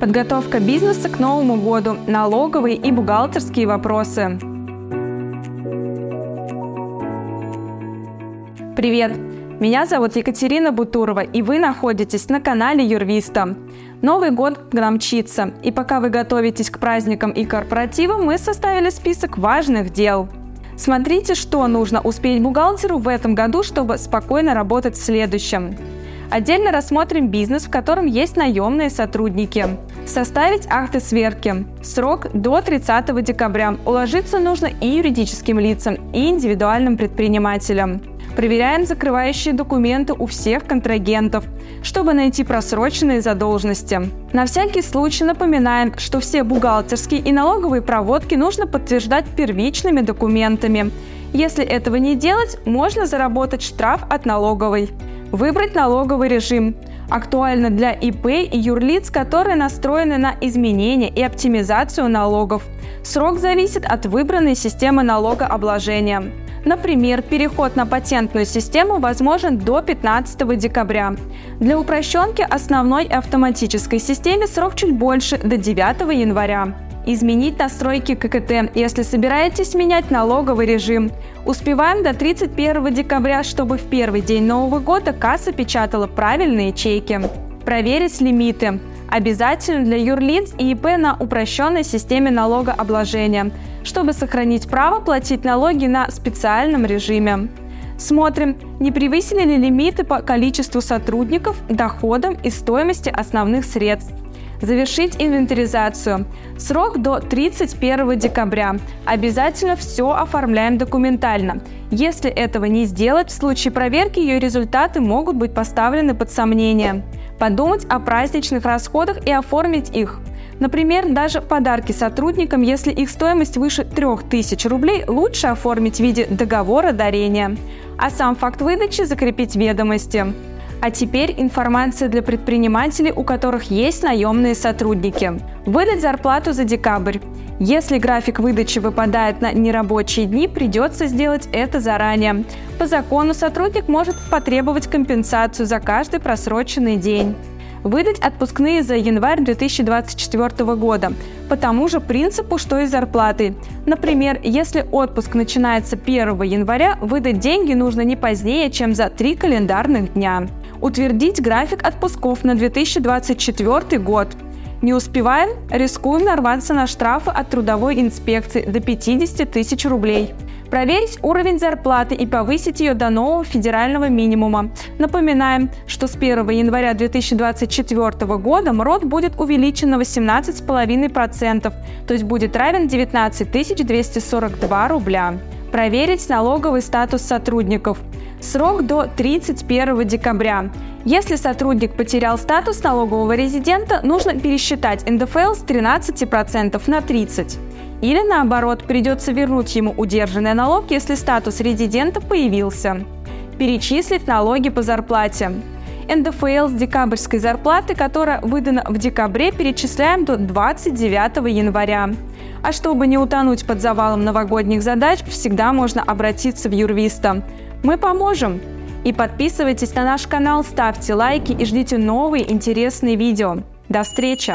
Подготовка бизнеса к Новому году, налоговые и бухгалтерские вопросы. Привет! Меня зовут Екатерина Бутурова, и вы находитесь на канале Юрвиста. Новый год к нам мчится, и пока вы готовитесь к праздникам и корпоративам, мы составили список важных дел. Смотрите, что нужно успеть бухгалтеру в этом году, чтобы спокойно работать в следующем. Отдельно рассмотрим бизнес, в котором есть наемные сотрудники. Составить акты сверки. Срок до 30 декабря. Уложиться нужно и юридическим лицам, и индивидуальным предпринимателям. Проверяем закрывающие документы у всех контрагентов, чтобы найти просроченные задолженности. На всякий случай напоминаем, что все бухгалтерские и налоговые проводки нужно подтверждать первичными документами. Если этого не делать, можно заработать штраф от налоговой. Выбрать налоговый режим. Актуально для ИП и юрлиц, которые настроены на изменение и оптимизацию налогов. Срок зависит от выбранной системы налогообложения. Например, переход на патентную систему возможен до 15 декабря. Для упрощенки основной автоматической системе срок чуть больше, до 9 января. Изменить настройки ККТ, если собираетесь менять налоговый режим. Успеваем до 31 декабря, чтобы в первый день Нового года касса печатала правильные чеки. Проверить лимиты. Обязательно для юрлиц и ИП на упрощенной системе налогообложения, чтобы сохранить право платить налоги на специальном режиме. Смотрим, не превысили ли лимиты по количеству сотрудников, доходам и стоимости основных средств. Завершить инвентаризацию. Срок до 31 декабря. Обязательно все оформляем документально. Если этого не сделать, в случае проверки ее результаты могут быть поставлены под сомнение. Подумать о праздничных расходах и оформить их. Например, даже подарки сотрудникам, если их стоимость выше 3000 рублей, лучше оформить в виде договора дарения, а сам факт выдачи закрепить ведомости. А теперь информация для предпринимателей, у которых есть наемные сотрудники. Выдать зарплату за декабрь. Если график выдачи выпадает на нерабочие дни, придется сделать это заранее. По закону сотрудник может потребовать компенсацию за каждый просроченный день выдать отпускные за январь 2024 года по тому же принципу, что и зарплаты. Например, если отпуск начинается 1 января, выдать деньги нужно не позднее, чем за три календарных дня утвердить график отпусков на 2024 год. Не успеваем, рискуем нарваться на штрафы от трудовой инспекции до 50 тысяч рублей. Проверить уровень зарплаты и повысить ее до нового федерального минимума. Напоминаем, что с 1 января 2024 года МРОД будет увеличен на 18,5%, то есть будет равен 19 242 рубля. Проверить налоговый статус сотрудников. Срок до 31 декабря. Если сотрудник потерял статус налогового резидента, нужно пересчитать НДФЛ с 13% на 30%. Или наоборот, придется вернуть ему удержанный налог, если статус резидента появился. Перечислить налоги по зарплате. НДФЛ с декабрьской зарплаты, которая выдана в декабре, перечисляем до 29 января. А чтобы не утонуть под завалом новогодних задач, всегда можно обратиться в Юрвиста. Мы поможем! И подписывайтесь на наш канал, ставьте лайки и ждите новые интересные видео. До встречи!